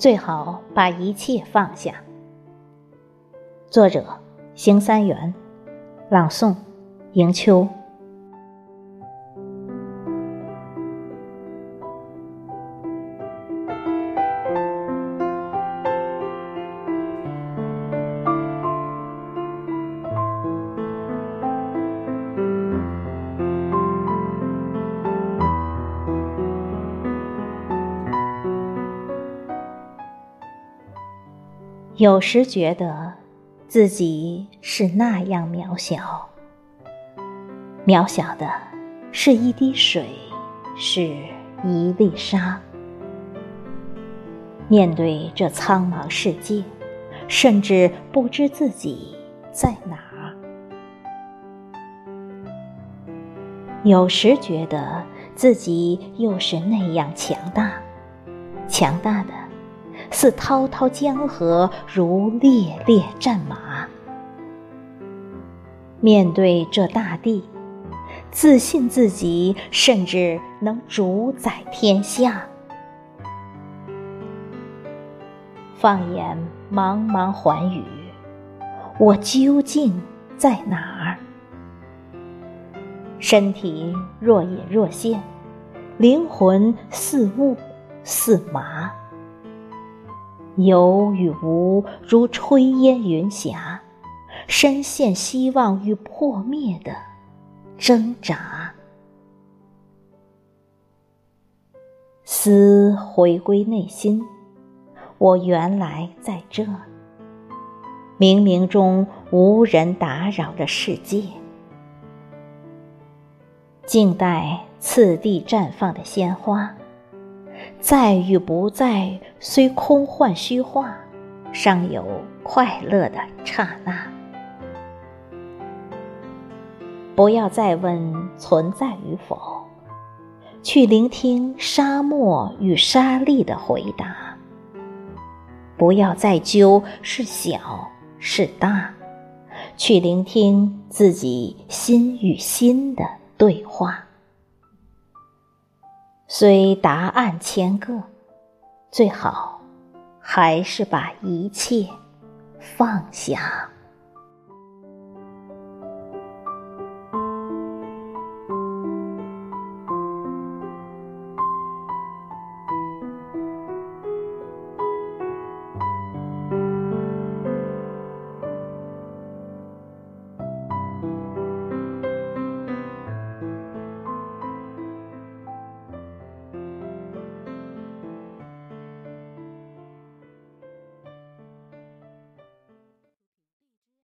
最好把一切放下。作者：邢三元，朗诵：迎秋。有时觉得自己是那样渺小，渺小的是一滴水，是一粒沙。面对这苍茫世界，甚至不知自己在哪。有时觉得自己又是那样强大，强大的。似滔滔江河，如烈烈战马。面对这大地，自信自己甚至能主宰天下。放眼茫茫寰宇，我究竟在哪儿？身体若隐若现，灵魂似雾似麻。有与无，如炊烟云霞，深陷希望与破灭的挣扎。思回归内心，我原来在这冥冥中无人打扰的世界，静待次第绽放的鲜花。在与不在，虽空幻虚化，尚有快乐的刹那。不要再问存在与否，去聆听沙漠与沙砾的回答。不要再揪是小是大，去聆听自己心与心的对话。虽答案千个，最好还是把一切放下。